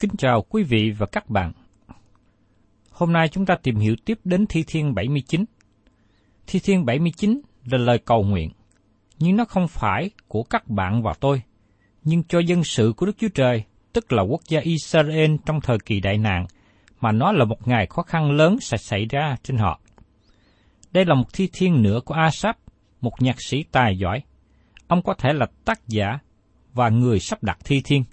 Kính chào quý vị và các bạn. Hôm nay chúng ta tìm hiểu tiếp đến Thi Thiên 79. Thi Thiên 79 là lời cầu nguyện, nhưng nó không phải của các bạn và tôi, nhưng cho dân sự của Đức Chúa Trời, tức là quốc gia Israel trong thời kỳ đại nạn, mà nó là một ngày khó khăn lớn sẽ xảy ra trên họ. Đây là một thi thiên nữa của Asap, một nhạc sĩ tài giỏi. Ông có thể là tác giả và người sắp đặt thi thiên.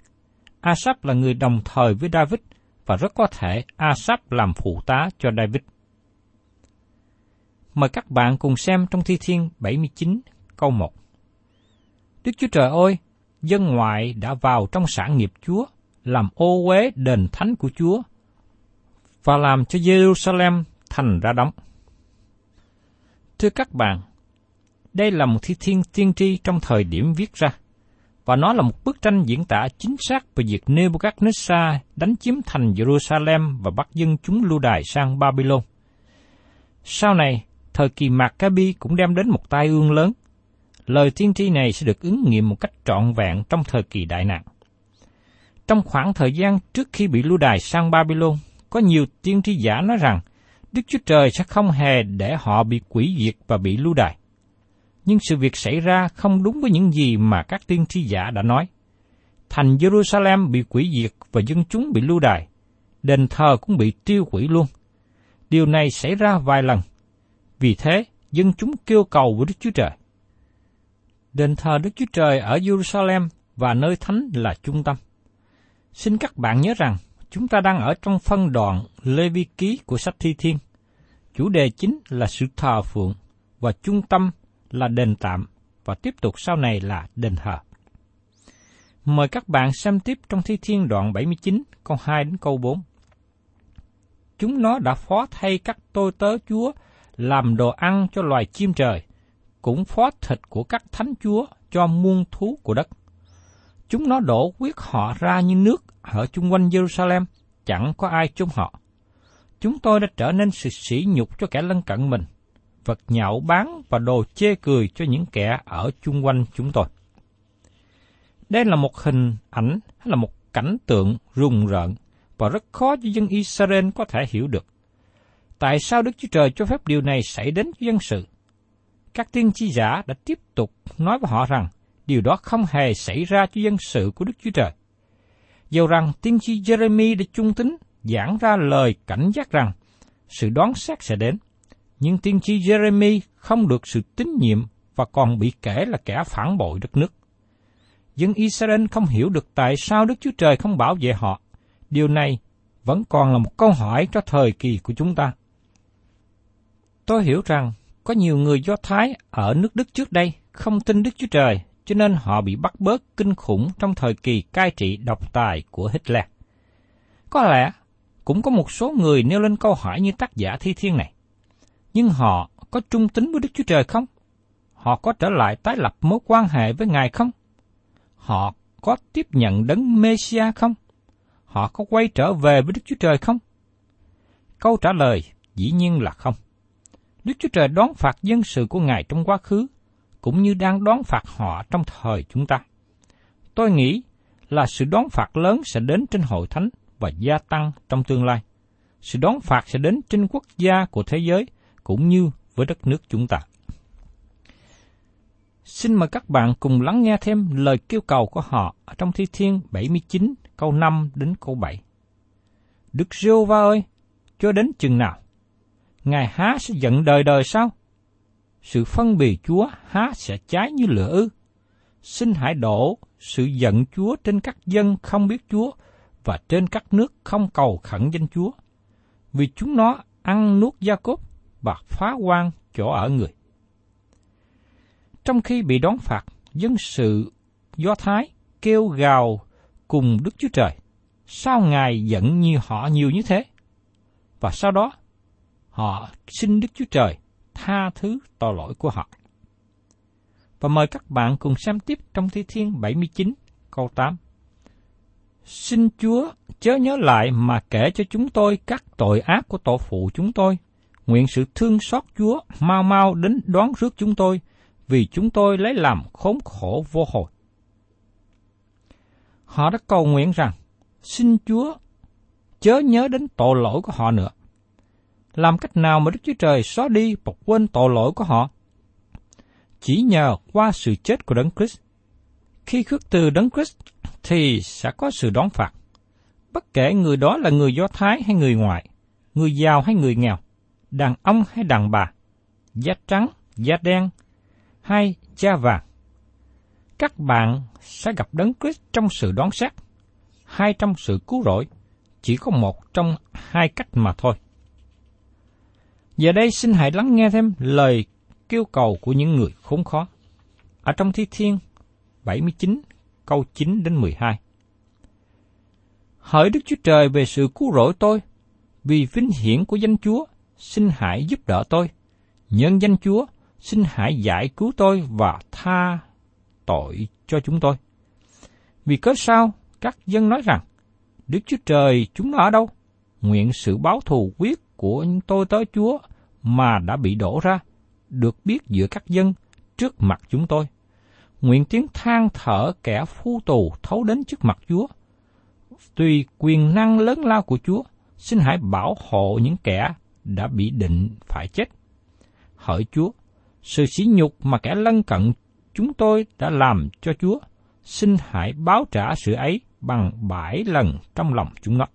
Asap là người đồng thời với David và rất có thể Asap làm phụ tá cho David. Mời các bạn cùng xem trong Thi Thiên 79 câu 1. Đức Chúa Trời ơi, dân ngoại đã vào trong sản nghiệp Chúa, làm ô uế đền thánh của Chúa, và làm cho Jerusalem thành ra đóng. Thưa các bạn, đây là một thi thiên tiên tri trong thời điểm viết ra, và nó là một bức tranh diễn tả chính xác về việc Nebuchadnezzar đánh chiếm thành Jerusalem và bắt dân chúng lưu đài sang Babylon. Sau này, thời kỳ Maccabi cũng đem đến một tai ương lớn. Lời tiên tri này sẽ được ứng nghiệm một cách trọn vẹn trong thời kỳ đại nạn. Trong khoảng thời gian trước khi bị lưu đài sang Babylon, có nhiều tiên tri giả nói rằng Đức Chúa Trời sẽ không hề để họ bị quỷ diệt và bị lưu đày. Nhưng sự việc xảy ra không đúng với những gì mà các tiên tri giả đã nói. Thành Jerusalem bị quỷ diệt và dân chúng bị lưu đày. Đền thờ cũng bị tiêu hủy luôn. Điều này xảy ra vài lần. Vì thế, dân chúng kêu cầu với Đức Chúa Trời. Đền thờ Đức Chúa Trời ở Jerusalem và nơi thánh là trung tâm. Xin các bạn nhớ rằng, chúng ta đang ở trong phân đoạn Lê Vi Ký của sách Thi Thiên. Chủ đề chính là sự thờ phượng và trung tâm là đền tạm và tiếp tục sau này là đền thờ. Mời các bạn xem tiếp trong Thi Thiên đoạn 79, câu 2 đến câu 4. Chúng nó đã phó thay các tôi tớ Chúa làm đồ ăn cho loài chim trời, cũng phó thịt của các thánh chúa cho muôn thú của đất. Chúng nó đổ huyết họ ra như nước ở chung quanh Jerusalem, chẳng có ai chung họ. Chúng tôi đã trở nên sự sỉ nhục cho kẻ lân cận mình, vật nhạo bán và đồ chê cười cho những kẻ ở chung quanh chúng tôi. Đây là một hình ảnh hay là một cảnh tượng rùng rợn và rất khó cho dân Israel có thể hiểu được. Tại sao Đức Chúa Trời cho phép điều này xảy đến cho dân sự? Các tiên tri giả đã tiếp tục nói với họ rằng điều đó không hề xảy ra cho dân sự của Đức Chúa Trời. Dầu rằng tiên tri Jeremy đã trung tín giảng ra lời cảnh giác rằng sự đoán xét sẽ đến. Nhưng tiên tri Jeremy không được sự tín nhiệm và còn bị kể là kẻ phản bội đất nước. Dân Israel không hiểu được tại sao Đức Chúa Trời không bảo vệ họ. Điều này vẫn còn là một câu hỏi cho thời kỳ của chúng ta. Tôi hiểu rằng có nhiều người Do Thái ở nước Đức trước đây không tin Đức Chúa Trời, cho nên họ bị bắt bớt kinh khủng trong thời kỳ cai trị độc tài của Hitler. Có lẽ cũng có một số người nêu lên câu hỏi như tác giả thi thiên này. Nhưng họ có trung tín với Đức Chúa Trời không? Họ có trở lại tái lập mối quan hệ với Ngài không? Họ có tiếp nhận đấng Messiah không? Họ có quay trở về với Đức Chúa Trời không? Câu trả lời dĩ nhiên là không. Đức Chúa Trời đón phạt dân sự của Ngài trong quá khứ, cũng như đang đón phạt họ trong thời chúng ta. Tôi nghĩ là sự đón phạt lớn sẽ đến trên hội thánh và gia tăng trong tương lai. Sự đón phạt sẽ đến trên quốc gia của thế giới, cũng như với đất nước chúng ta. Xin mời các bạn cùng lắng nghe thêm lời kêu cầu của họ ở trong Thi Thiên 79 câu 5 đến câu 7. Đức Rêu Va ơi, cho đến chừng nào? Ngài há sẽ giận đời đời sao? Sự phân bì Chúa há sẽ cháy như lửa ư? Xin hãy đổ sự giận Chúa trên các dân không biết Chúa và trên các nước không cầu khẩn danh Chúa. Vì chúng nó ăn nuốt gia cốt và phá quan chỗ ở người. Trong khi bị đón phạt, dân sự Do Thái kêu gào cùng Đức Chúa Trời. Sao Ngài giận như họ nhiều như thế? Và sau đó, họ xin Đức Chúa Trời tha thứ tội lỗi của họ. Và mời các bạn cùng xem tiếp trong Thi Thiên 79, câu 8. Xin Chúa chớ nhớ lại mà kể cho chúng tôi các tội ác của tổ phụ chúng tôi. Nguyện sự thương xót Chúa mau mau đến đoán rước chúng tôi, vì chúng tôi lấy làm khốn khổ vô hồi. Họ đã cầu nguyện rằng, xin Chúa chớ nhớ đến tội lỗi của họ nữa. Làm cách nào mà Đức Chúa Trời xóa đi và quên tội lỗi của họ? Chỉ nhờ qua sự chết của Đấng Christ. Khi khước từ Đấng Christ thì sẽ có sự đón phạt. Bất kể người đó là người Do Thái hay người ngoại, người giàu hay người nghèo, đàn ông hay đàn bà, da trắng, da đen, hay da vàng. Các bạn sẽ gặp Đấng Christ trong sự đoán xét, hay trong sự cứu rỗi, chỉ có một trong hai cách mà thôi. Giờ đây xin hãy lắng nghe thêm lời kêu cầu của những người khốn khó. Ở trong Thi Thiên 79 câu 9 đến 12. Hỡi Đức Chúa Trời về sự cứu rỗi tôi, vì vinh hiển của danh Chúa, xin hãy giúp đỡ tôi. Nhân danh Chúa, xin hãy giải cứu tôi và tha tội cho chúng tôi. Vì cớ sao các dân nói rằng, Đức Chúa Trời chúng nó ở đâu? Nguyện sự báo thù quyết của tôi tới Chúa mà đã bị đổ ra, được biết giữa các dân trước mặt chúng tôi nguyện tiếng than thở kẻ phu tù thấu đến trước mặt Chúa. Tùy quyền năng lớn lao của Chúa, xin hãy bảo hộ những kẻ đã bị định phải chết. Hỡi Chúa, sự sỉ nhục mà kẻ lân cận chúng tôi đã làm cho Chúa, xin hãy báo trả sự ấy bằng bảy lần trong lòng chúng nó.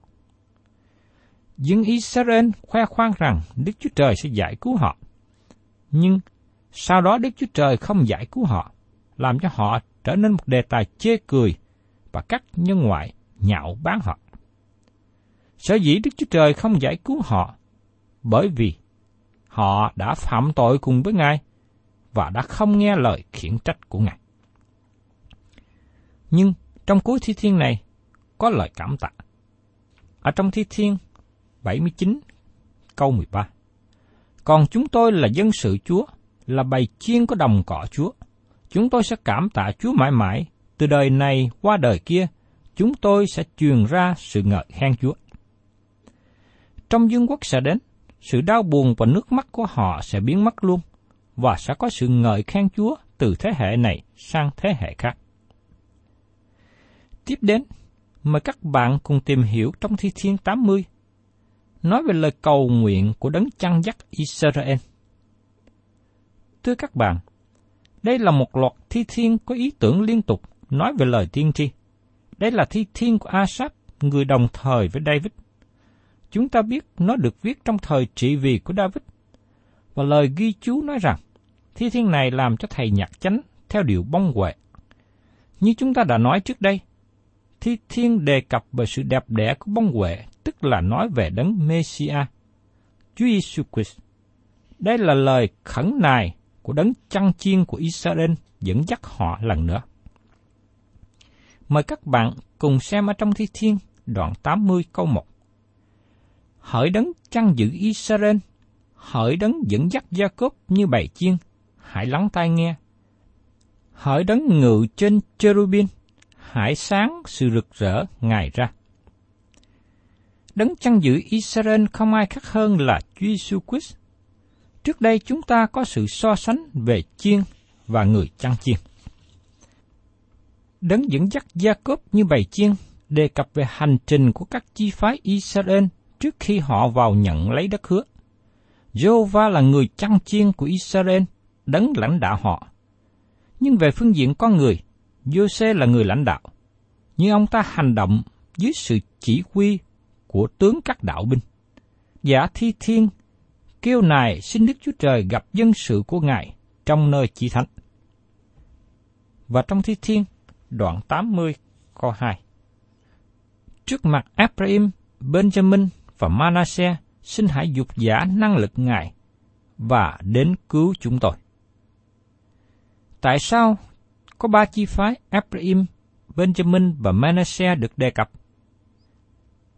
Dân Israel khoe khoang rằng Đức Chúa Trời sẽ giải cứu họ. Nhưng sau đó Đức Chúa Trời không giải cứu họ làm cho họ trở nên một đề tài chê cười và các nhân ngoại nhạo báng họ. Sở dĩ Đức Chúa Trời không giải cứu họ bởi vì họ đã phạm tội cùng với Ngài và đã không nghe lời khiển trách của Ngài. Nhưng trong cuối thi thiên này có lời cảm tạ. Ở trong thi thiên 79 câu 13. Còn chúng tôi là dân sự Chúa, là bầy chiên có đồng cỏ Chúa chúng tôi sẽ cảm tạ Chúa mãi mãi, từ đời này qua đời kia, chúng tôi sẽ truyền ra sự ngợi khen Chúa. Trong dương quốc sẽ đến, sự đau buồn và nước mắt của họ sẽ biến mất luôn, và sẽ có sự ngợi khen Chúa từ thế hệ này sang thế hệ khác. Tiếp đến, mời các bạn cùng tìm hiểu trong Thi Thiên 80, nói về lời cầu nguyện của đấng chăn dắt Israel. Thưa các bạn, đây là một loạt thi thiên có ý tưởng liên tục nói về lời tiên tri. Đây là thi thiên của Asaph, người đồng thời với David chúng ta biết nó được viết trong thời trị vì của David. Và lời ghi chú nói rằng, thi thiên này làm cho thầy nhạc chánh theo điều bông huệ. Như chúng ta đã nói trước đây, thi thiên đề cập về sự đẹp đẽ của bông huệ, tức là nói về đấng Messiah Chúa Giêsu Christ. Đây là lời khẩn nài của đấng chăn chiên của Israel dẫn dắt họ lần nữa. Mời các bạn cùng xem ở trong Thi Thiên, đoạn 80 câu 1. Hỡi đấng chăn giữ Israel, hỡi đấng dẫn dắt gia cốp như bầy chiên, hãy lắng tai nghe. Hỡi đấng ngự trên cherubin, hãy sáng sự rực rỡ ngài ra. Đấng chăn giữ Israel không ai khác hơn là Chúa Jesus Christ. Trước đây chúng ta có sự so sánh về chiên và người chăn chiên. Đấng dẫn dắt gia cốp như bầy chiên đề cập về hành trình của các chi phái Israel trước khi họ vào nhận lấy đất hứa. Jehovah là người chăn chiên của Israel, đấng lãnh đạo họ. Nhưng về phương diện con người, Jose là người lãnh đạo, nhưng ông ta hành động dưới sự chỉ huy của tướng các đạo binh. Giả thi thiên kêu nài xin Đức Chúa Trời gặp dân sự của Ngài trong nơi chỉ thánh. Và trong thi thiên, đoạn 80, câu 2. Trước mặt Abraham, Benjamin và Manasseh, xin hãy dục giả năng lực Ngài và đến cứu chúng tôi. Tại sao có ba chi phái Ephraim, Benjamin và Manasseh được đề cập?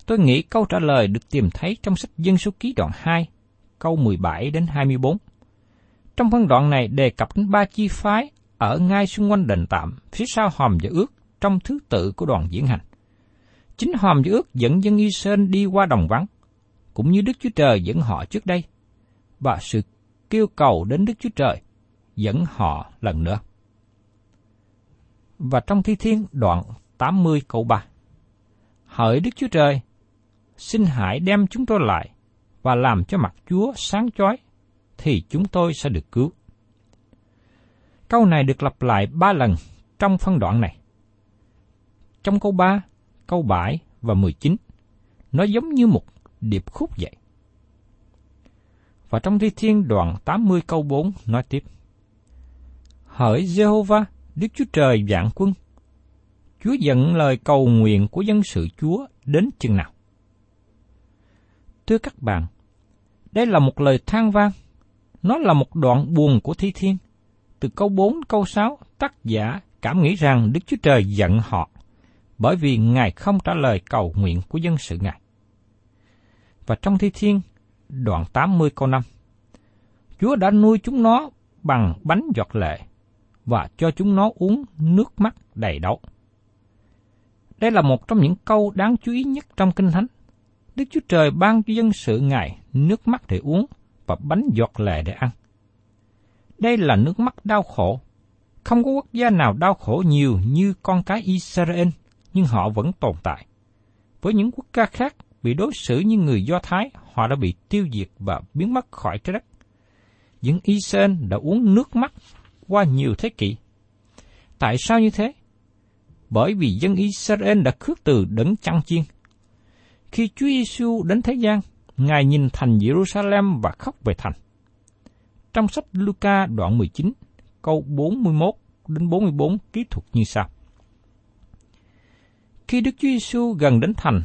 Tôi nghĩ câu trả lời được tìm thấy trong sách Dân số ký đoạn 2, câu 17 đến 24. Trong phân đoạn này đề cập đến ba chi phái ở ngay xung quanh đền tạm, phía sau hòm và ước trong thứ tự của đoàn diễn hành. Chính hòm và ước dẫn dân Israel đi qua đồng vắng, cũng như Đức Chúa Trời dẫn họ trước đây, và sự kêu cầu đến Đức Chúa Trời dẫn họ lần nữa. Và trong thi thiên đoạn 80 câu 3 Hỡi Đức Chúa Trời, xin hãy đem chúng tôi lại và làm cho mặt Chúa sáng chói, thì chúng tôi sẽ được cứu. Câu này được lặp lại ba lần trong phân đoạn này. Trong câu 3, câu 7 và 19, nó giống như một điệp khúc vậy. Và trong thi thiên đoạn 80 câu 4 nói tiếp. Hỡi Jehovah, Đức Chúa Trời vạn quân, Chúa dẫn lời cầu nguyện của dân sự Chúa đến chừng nào? Thưa các bạn, đây là một lời than vang. Nó là một đoạn buồn của thi thiên. Từ câu 4 câu 6, tác giả cảm nghĩ rằng Đức Chúa Trời giận họ, bởi vì Ngài không trả lời cầu nguyện của dân sự Ngài. Và trong thi thiên, đoạn 80 câu 5, Chúa đã nuôi chúng nó bằng bánh giọt lệ và cho chúng nó uống nước mắt đầy đậu. Đây là một trong những câu đáng chú ý nhất trong Kinh Thánh. Đức Chúa Trời ban cho dân sự Ngài nước mắt để uống và bánh giọt lệ để ăn. Đây là nước mắt đau khổ. Không có quốc gia nào đau khổ nhiều như con cái Israel, nhưng họ vẫn tồn tại. Với những quốc gia khác bị đối xử như người Do Thái, họ đã bị tiêu diệt và biến mất khỏi trái đất. Những Israel đã uống nước mắt qua nhiều thế kỷ. Tại sao như thế? Bởi vì dân Israel đã khước từ đấng chăn chiên. Khi Chúa Giêsu đến thế gian, Ngài nhìn thành Jerusalem và khóc về thành. Trong sách Luca đoạn 19, câu 41 đến 44 ký thuật như sau. Khi Đức Chúa Giêsu gần đến thành,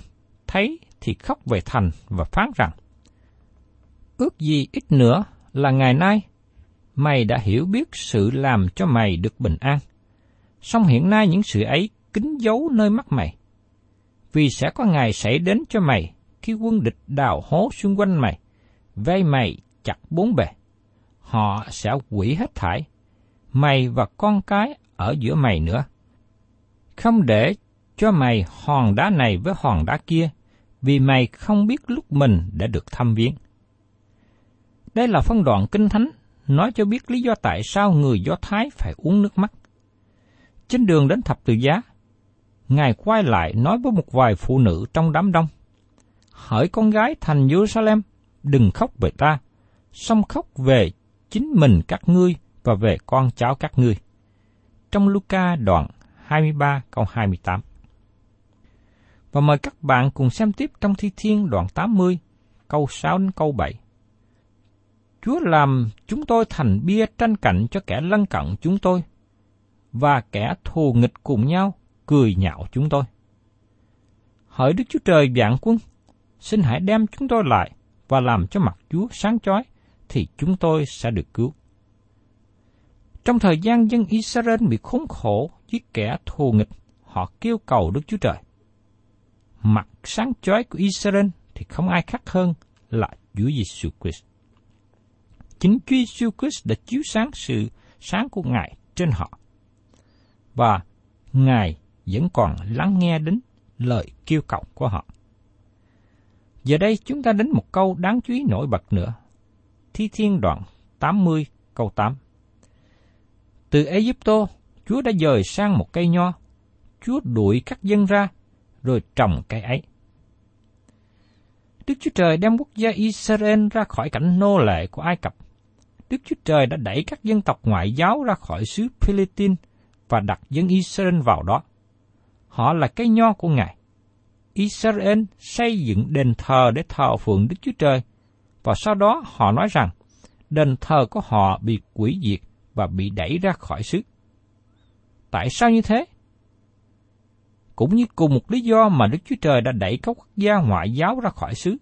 thấy thì khóc về thành và phán rằng: Ước gì ít nữa là ngày nay mày đã hiểu biết sự làm cho mày được bình an. Song hiện nay những sự ấy kín giấu nơi mắt mày. Vì sẽ có ngày xảy đến cho mày khi quân địch đào hố xung quanh mày, vây mày chặt bốn bề. Họ sẽ quỷ hết thải, mày và con cái ở giữa mày nữa. Không để cho mày hòn đá này với hòn đá kia, vì mày không biết lúc mình đã được thăm viếng. Đây là phân đoạn kinh thánh nói cho biết lý do tại sao người Do Thái phải uống nước mắt. Trên đường đến thập tự giá, Ngài quay lại nói với một vài phụ nữ trong đám đông. Hỡi con gái thành Jerusalem, đừng khóc về ta, song khóc về chính mình các ngươi và về con cháu các ngươi. Trong Luca đoạn 23 câu 28 và mời các bạn cùng xem tiếp trong Thi Thiên đoạn 80, câu 6 đến câu 7. Chúa làm chúng tôi thành bia tranh cạnh cho kẻ lân cận chúng tôi, và kẻ thù nghịch cùng nhau cười nhạo chúng tôi. Hỡi Đức Chúa Trời vạn quân, xin hãy đem chúng tôi lại và làm cho mặt Chúa sáng chói, thì chúng tôi sẽ được cứu. Trong thời gian dân Israel bị khốn khổ với kẻ thù nghịch, họ kêu cầu Đức Chúa Trời. Mặt sáng chói của Israel thì không ai khác hơn là Chúa Giêsu Christ. Chính Chúa Giêsu Christ đã chiếu sáng sự sáng của Ngài trên họ. Và Ngài vẫn còn lắng nghe đến lời kêu cầu của họ. Giờ đây chúng ta đến một câu đáng chú ý nổi bật nữa. Thi Thiên đoạn 80 câu 8. Từ Egypto, Chúa đã dời sang một cây nho. Chúa đuổi các dân ra, rồi trồng cây ấy. Đức Chúa Trời đem quốc gia Israel ra khỏi cảnh nô lệ của Ai Cập. Đức Chúa Trời đã đẩy các dân tộc ngoại giáo ra khỏi xứ Philippines và đặt dân Israel vào đó. Họ là cây nho của Ngài. Israel xây dựng đền thờ để thờ phượng Đức Chúa Trời, và sau đó họ nói rằng đền thờ của họ bị quỷ diệt và bị đẩy ra khỏi xứ. Tại sao như thế? Cũng như cùng một lý do mà Đức Chúa Trời đã đẩy các quốc gia ngoại giáo ra khỏi xứ.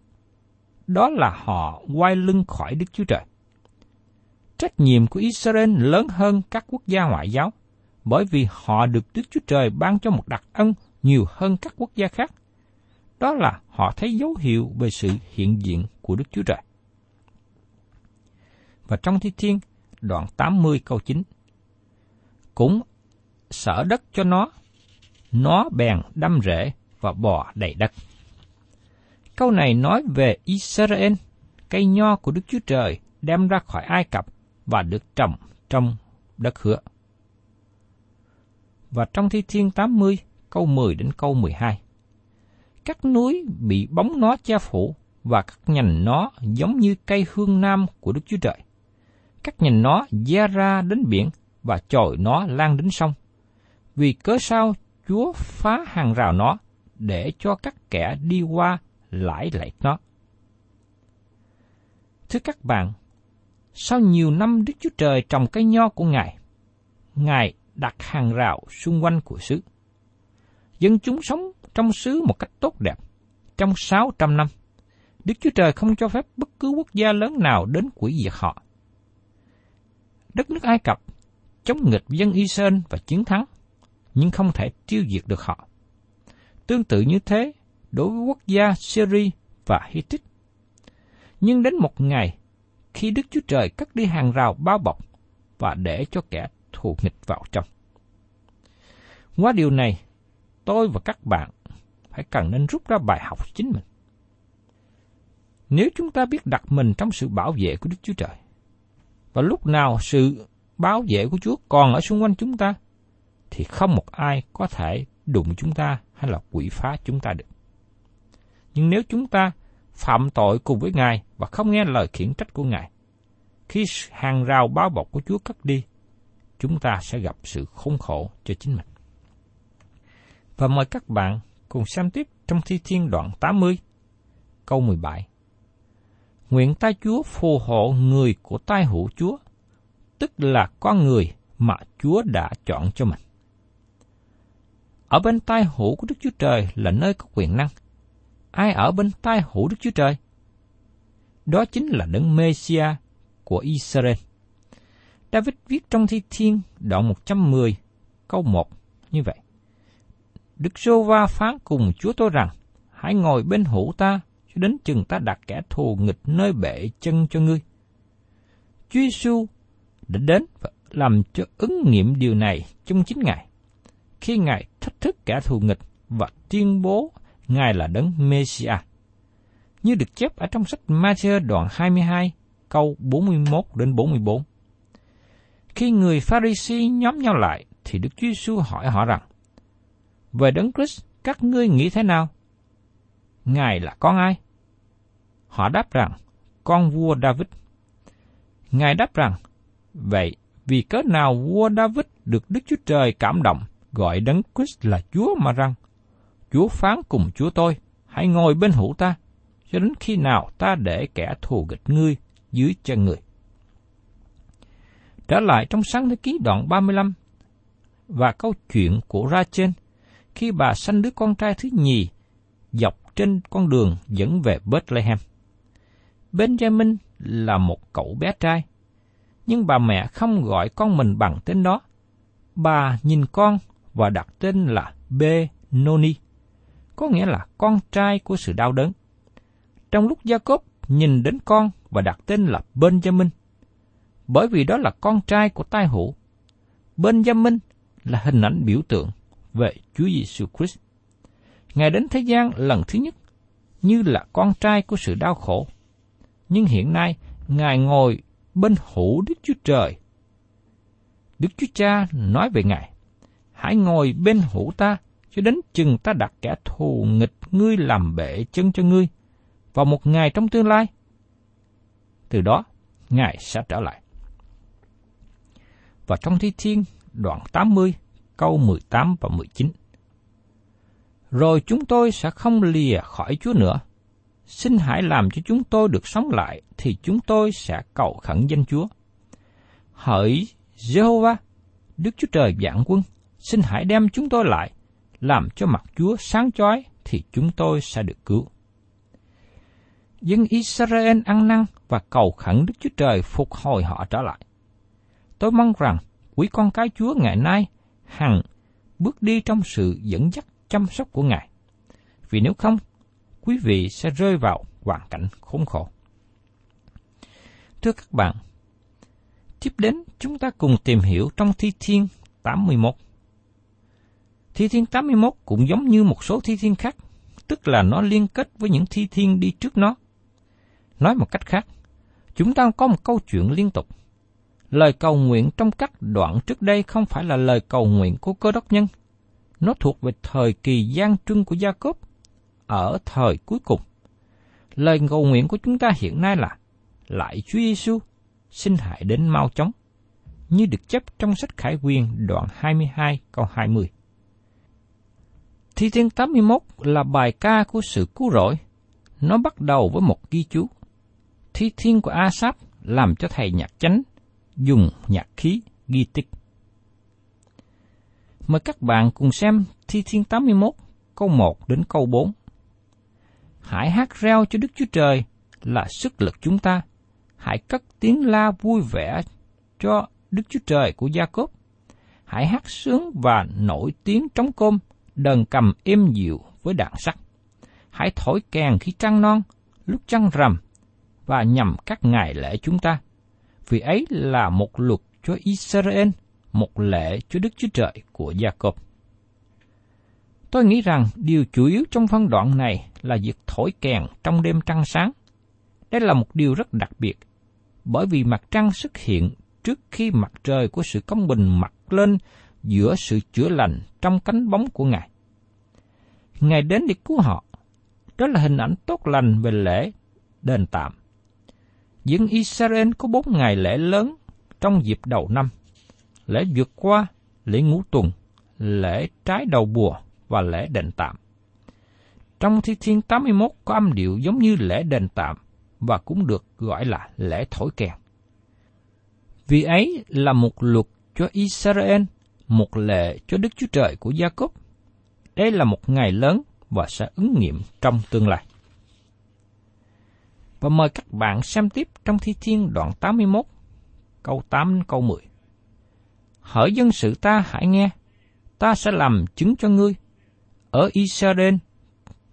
Đó là họ quay lưng khỏi Đức Chúa Trời. Trách nhiệm của Israel lớn hơn các quốc gia ngoại giáo, bởi vì họ được Đức Chúa Trời ban cho một đặc ân nhiều hơn các quốc gia khác. Đó là họ thấy dấu hiệu về sự hiện diện của Đức Chúa Trời. Và trong Thi Thiên, đoạn 80 câu 9. Cũng sở đất cho nó, nó bèn đâm rễ và bò đầy đất. Câu này nói về Israel, cây nho của Đức Chúa Trời đem ra khỏi Ai Cập và được trồng trong đất hứa. Và trong Thi Thiên 80, câu 10 đến câu 12. Các núi bị bóng nó che phủ và các nhành nó giống như cây hương nam của Đức Chúa Trời các nhành nó da ra đến biển và chồi nó lan đến sông. Vì cớ sao Chúa phá hàng rào nó để cho các kẻ đi qua lãi lệ nó. Thưa các bạn, sau nhiều năm Đức Chúa Trời trồng cây nho của Ngài, Ngài đặt hàng rào xung quanh của xứ. Dân chúng sống trong xứ một cách tốt đẹp. Trong 600 năm, Đức Chúa Trời không cho phép bất cứ quốc gia lớn nào đến quỷ diệt họ đất nước Ai Cập chống nghịch dân Israel và chiến thắng, nhưng không thể tiêu diệt được họ. Tương tự như thế đối với quốc gia Syria và Hittite. Nhưng đến một ngày, khi Đức Chúa Trời cắt đi hàng rào bao bọc và để cho kẻ thù nghịch vào trong. Qua điều này, tôi và các bạn phải cần nên rút ra bài học chính mình. Nếu chúng ta biết đặt mình trong sự bảo vệ của Đức Chúa Trời, và lúc nào sự bảo vệ của Chúa còn ở xung quanh chúng ta, thì không một ai có thể đụng chúng ta hay là quỷ phá chúng ta được. Nhưng nếu chúng ta phạm tội cùng với Ngài và không nghe lời khiển trách của Ngài, khi hàng rào bao bọc của Chúa cất đi, chúng ta sẽ gặp sự khốn khổ cho chính mình. Và mời các bạn cùng xem tiếp trong Thi Thiên đoạn 80, câu 17. Nguyện ta Chúa phù hộ người của tai hữu Chúa, tức là con người mà Chúa đã chọn cho mình. Ở bên tai hữu của Đức Chúa Trời là nơi có quyền năng. Ai ở bên tai hữu Đức Chúa Trời? Đó chính là đấng Mêsia của Israel. David viết trong Thi Thiên đoạn 110 câu 1 như vậy. Đức Sô Va phán cùng Chúa tôi rằng, hãy ngồi bên hữu ta cho đến chừng ta đặt kẻ thù nghịch nơi bệ chân cho ngươi. Chúa Giêsu đã đến và làm cho ứng nghiệm điều này trong chính Ngài. Khi Ngài thách thức kẻ thù nghịch và tuyên bố Ngài là đấng Messiah. Như được chép ở trong sách Matthew đoạn 22, câu 41 đến 44. Khi người Pharisee nhóm nhau lại, thì Đức Chúa Giêsu hỏi họ rằng: Về đấng Christ, các ngươi nghĩ thế nào? Ngài là con ai? Họ đáp rằng, con vua David. Ngài đáp rằng, vậy vì cớ nào vua David được Đức Chúa Trời cảm động, gọi đấng Christ là Chúa mà rằng, Chúa phán cùng Chúa tôi, hãy ngồi bên hữu ta, cho đến khi nào ta để kẻ thù nghịch ngươi dưới chân người. Trở lại trong sáng thế ký đoạn 35 và câu chuyện của Ra trên khi bà sanh đứa con trai thứ nhì dọc trên con đường dẫn về Bethlehem. Benjamin là một cậu bé trai, nhưng bà mẹ không gọi con mình bằng tên đó. Bà nhìn con và đặt tên là Benoni, có nghĩa là con trai của sự đau đớn. Trong lúc Jacob nhìn đến con và đặt tên là Benjamin, bởi vì đó là con trai của tai hữu. Benjamin là hình ảnh biểu tượng về Chúa Giêsu Christ. Ngài đến thế gian lần thứ nhất như là con trai của sự đau khổ. Nhưng hiện nay, Ngài ngồi bên hữu Đức Chúa Trời. Đức Chúa Cha nói về Ngài, hãy ngồi bên hữu ta, cho đến chừng ta đặt kẻ thù nghịch ngươi làm bệ chân cho ngươi, vào một ngày trong tương lai. Từ đó, Ngài sẽ trở lại. Và trong Thi Thiên đoạn 80, câu 18 và 19. Rồi chúng tôi sẽ không lìa khỏi Chúa nữa. Xin hãy làm cho chúng tôi được sống lại, thì chúng tôi sẽ cầu khẩn danh Chúa. Hỡi Jehovah, Đức Chúa Trời vạn quân, xin hãy đem chúng tôi lại, làm cho mặt Chúa sáng chói, thì chúng tôi sẽ được cứu. Dân Israel ăn năn và cầu khẩn Đức Chúa Trời phục hồi họ trở lại. Tôi mong rằng quý con cái Chúa ngày nay hằng bước đi trong sự dẫn dắt chăm sóc của Ngài. Vì nếu không, quý vị sẽ rơi vào hoàn cảnh khốn khổ. Thưa các bạn, tiếp đến chúng ta cùng tìm hiểu trong Thi Thiên 81. Thi Thiên 81 cũng giống như một số thi thiên khác, tức là nó liên kết với những thi thiên đi trước nó. Nói một cách khác, chúng ta có một câu chuyện liên tục Lời cầu nguyện trong các đoạn trước đây không phải là lời cầu nguyện của cơ đốc nhân. Nó thuộc về thời kỳ gian trưng của Gia Cốp ở thời cuối cùng. Lời cầu nguyện của chúng ta hiện nay là Lại Chúa Giêsu, xin hãy đến mau chóng, như được chấp trong sách Khải Quyền đoạn 22 câu 20. Thi thiên 81 là bài ca của sự cứu rỗi. Nó bắt đầu với một ghi chú. Thi thiên của Asap làm cho thầy nhạc chánh dùng nhạc khí ghi tích. Mời các bạn cùng xem Thi Thiên 81, câu 1 đến câu 4. Hãy hát reo cho Đức Chúa Trời là sức lực chúng ta. Hãy cất tiếng la vui vẻ cho Đức Chúa Trời của Gia Cốp. Hãy hát sướng và nổi tiếng trống côm, đờn cầm êm dịu với đạn sắt. Hãy thổi kèn khi trăng non, lúc trăng rằm, và nhằm các ngày lễ chúng ta vì ấy là một luật cho Israel, một lễ cho Đức Chúa Trời của Gia-cốp. Tôi nghĩ rằng điều chủ yếu trong phân đoạn này là việc thổi kèn trong đêm trăng sáng. Đây là một điều rất đặc biệt, bởi vì mặt trăng xuất hiện trước khi mặt trời của sự công bình mặt lên giữa sự chữa lành trong cánh bóng của Ngài. Ngài đến để cứu họ. Đó là hình ảnh tốt lành về lễ đền tạm dân Israel có bốn ngày lễ lớn trong dịp đầu năm. Lễ vượt qua, lễ ngũ tuần, lễ trái đầu bùa và lễ đền tạm. Trong Thi Thiên 81 có âm điệu giống như lễ đền tạm và cũng được gọi là lễ thổi kèn. Vì ấy là một luật cho Israel, một lệ cho Đức Chúa Trời của Gia Cốp. Đây là một ngày lớn và sẽ ứng nghiệm trong tương lai. Và mời các bạn xem tiếp trong Thi Thiên đoạn 81, câu 8 câu 10. Hỡi dân sự ta hãy nghe, ta sẽ làm chứng cho ngươi. Ở Israel,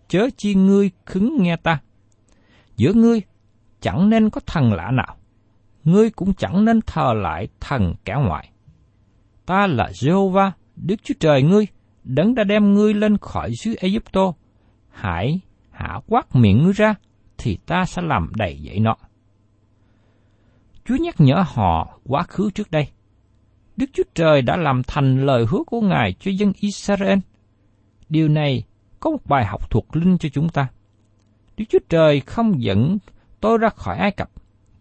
chớ chi ngươi khứng nghe ta. Giữa ngươi chẳng nên có thần lạ nào, ngươi cũng chẳng nên thờ lại thần kẻ ngoại. Ta là Jehovah, Đức Chúa Trời ngươi, đấng đã đem ngươi lên khỏi xứ Egypto. Hãy hạ quát miệng ngươi ra, thì ta sẽ làm đầy dậy nó. Chúa nhắc nhở họ quá khứ trước đây. Đức Chúa Trời đã làm thành lời hứa của Ngài cho dân Israel. Điều này có một bài học thuộc linh cho chúng ta. Đức Chúa Trời không dẫn tôi ra khỏi Ai Cập,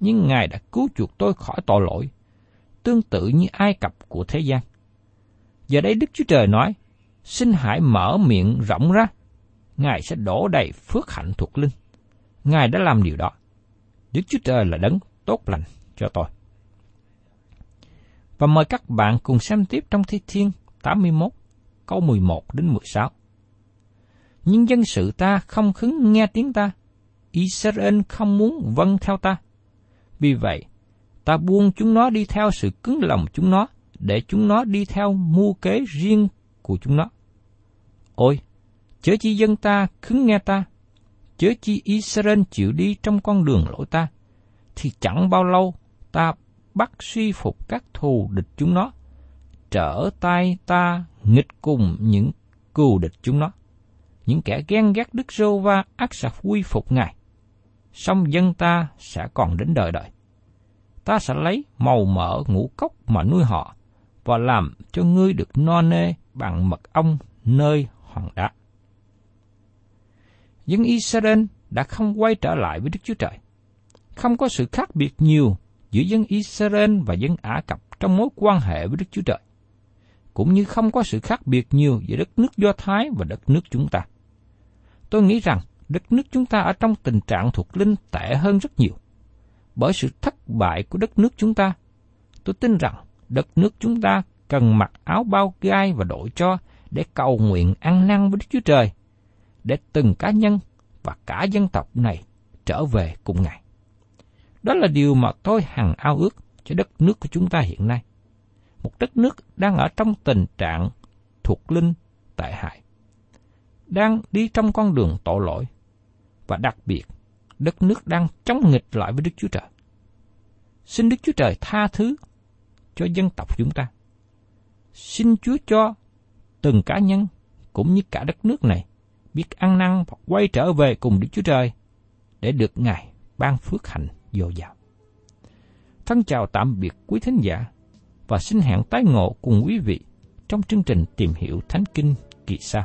nhưng Ngài đã cứu chuộc tôi khỏi tội lỗi, tương tự như Ai Cập của thế gian. Giờ đây Đức Chúa Trời nói, xin hãy mở miệng rộng ra, Ngài sẽ đổ đầy phước hạnh thuộc linh. Ngài đã làm điều đó. Đức Chúa Trời là đấng tốt lành cho tôi. Và mời các bạn cùng xem tiếp trong Thi Thiên 81, câu 11 đến 16. Nhưng dân sự ta không khứng nghe tiếng ta, Israel không muốn vâng theo ta. Vì vậy, ta buông chúng nó đi theo sự cứng lòng chúng nó, để chúng nó đi theo mưu kế riêng của chúng nó. Ôi, chớ chi dân ta khứng nghe ta, chớ chi Israel chịu đi trong con đường lỗi ta, thì chẳng bao lâu ta bắt suy phục các thù địch chúng nó, trở tay ta nghịch cùng những cừu địch chúng nó. Những kẻ ghen ghét Đức Rô Va ác sẽ quy phục Ngài. Song dân ta sẽ còn đến đời đời. Ta sẽ lấy màu mỡ ngũ cốc mà nuôi họ, và làm cho ngươi được no nê bằng mật ong nơi hòn đá. Dân Israel đã không quay trở lại với Đức Chúa Trời. Không có sự khác biệt nhiều giữa dân Israel và dân Ả Cập trong mối quan hệ với Đức Chúa Trời. Cũng như không có sự khác biệt nhiều giữa đất nước Do Thái và đất nước chúng ta. Tôi nghĩ rằng đất nước chúng ta ở trong tình trạng thuộc linh tệ hơn rất nhiều. Bởi sự thất bại của đất nước chúng ta, tôi tin rằng đất nước chúng ta cần mặc áo bao gai và đội cho để cầu nguyện ăn năn với Đức Chúa Trời, để từng cá nhân và cả dân tộc này trở về cùng Ngài. Đó là điều mà tôi hằng ao ước cho đất nước của chúng ta hiện nay. Một đất nước đang ở trong tình trạng thuộc linh tệ hại. Đang đi trong con đường tội lỗi. Và đặc biệt, đất nước đang chống nghịch lại với Đức Chúa Trời. Xin Đức Chúa Trời tha thứ cho dân tộc chúng ta. Xin Chúa cho từng cá nhân cũng như cả đất nước này biết ăn năn và quay trở về cùng Đức Chúa Trời để được Ngài ban phước hạnh dồi dào. Thân chào tạm biệt quý thính giả và xin hẹn tái ngộ cùng quý vị trong chương trình tìm hiểu Thánh Kinh kỳ sau.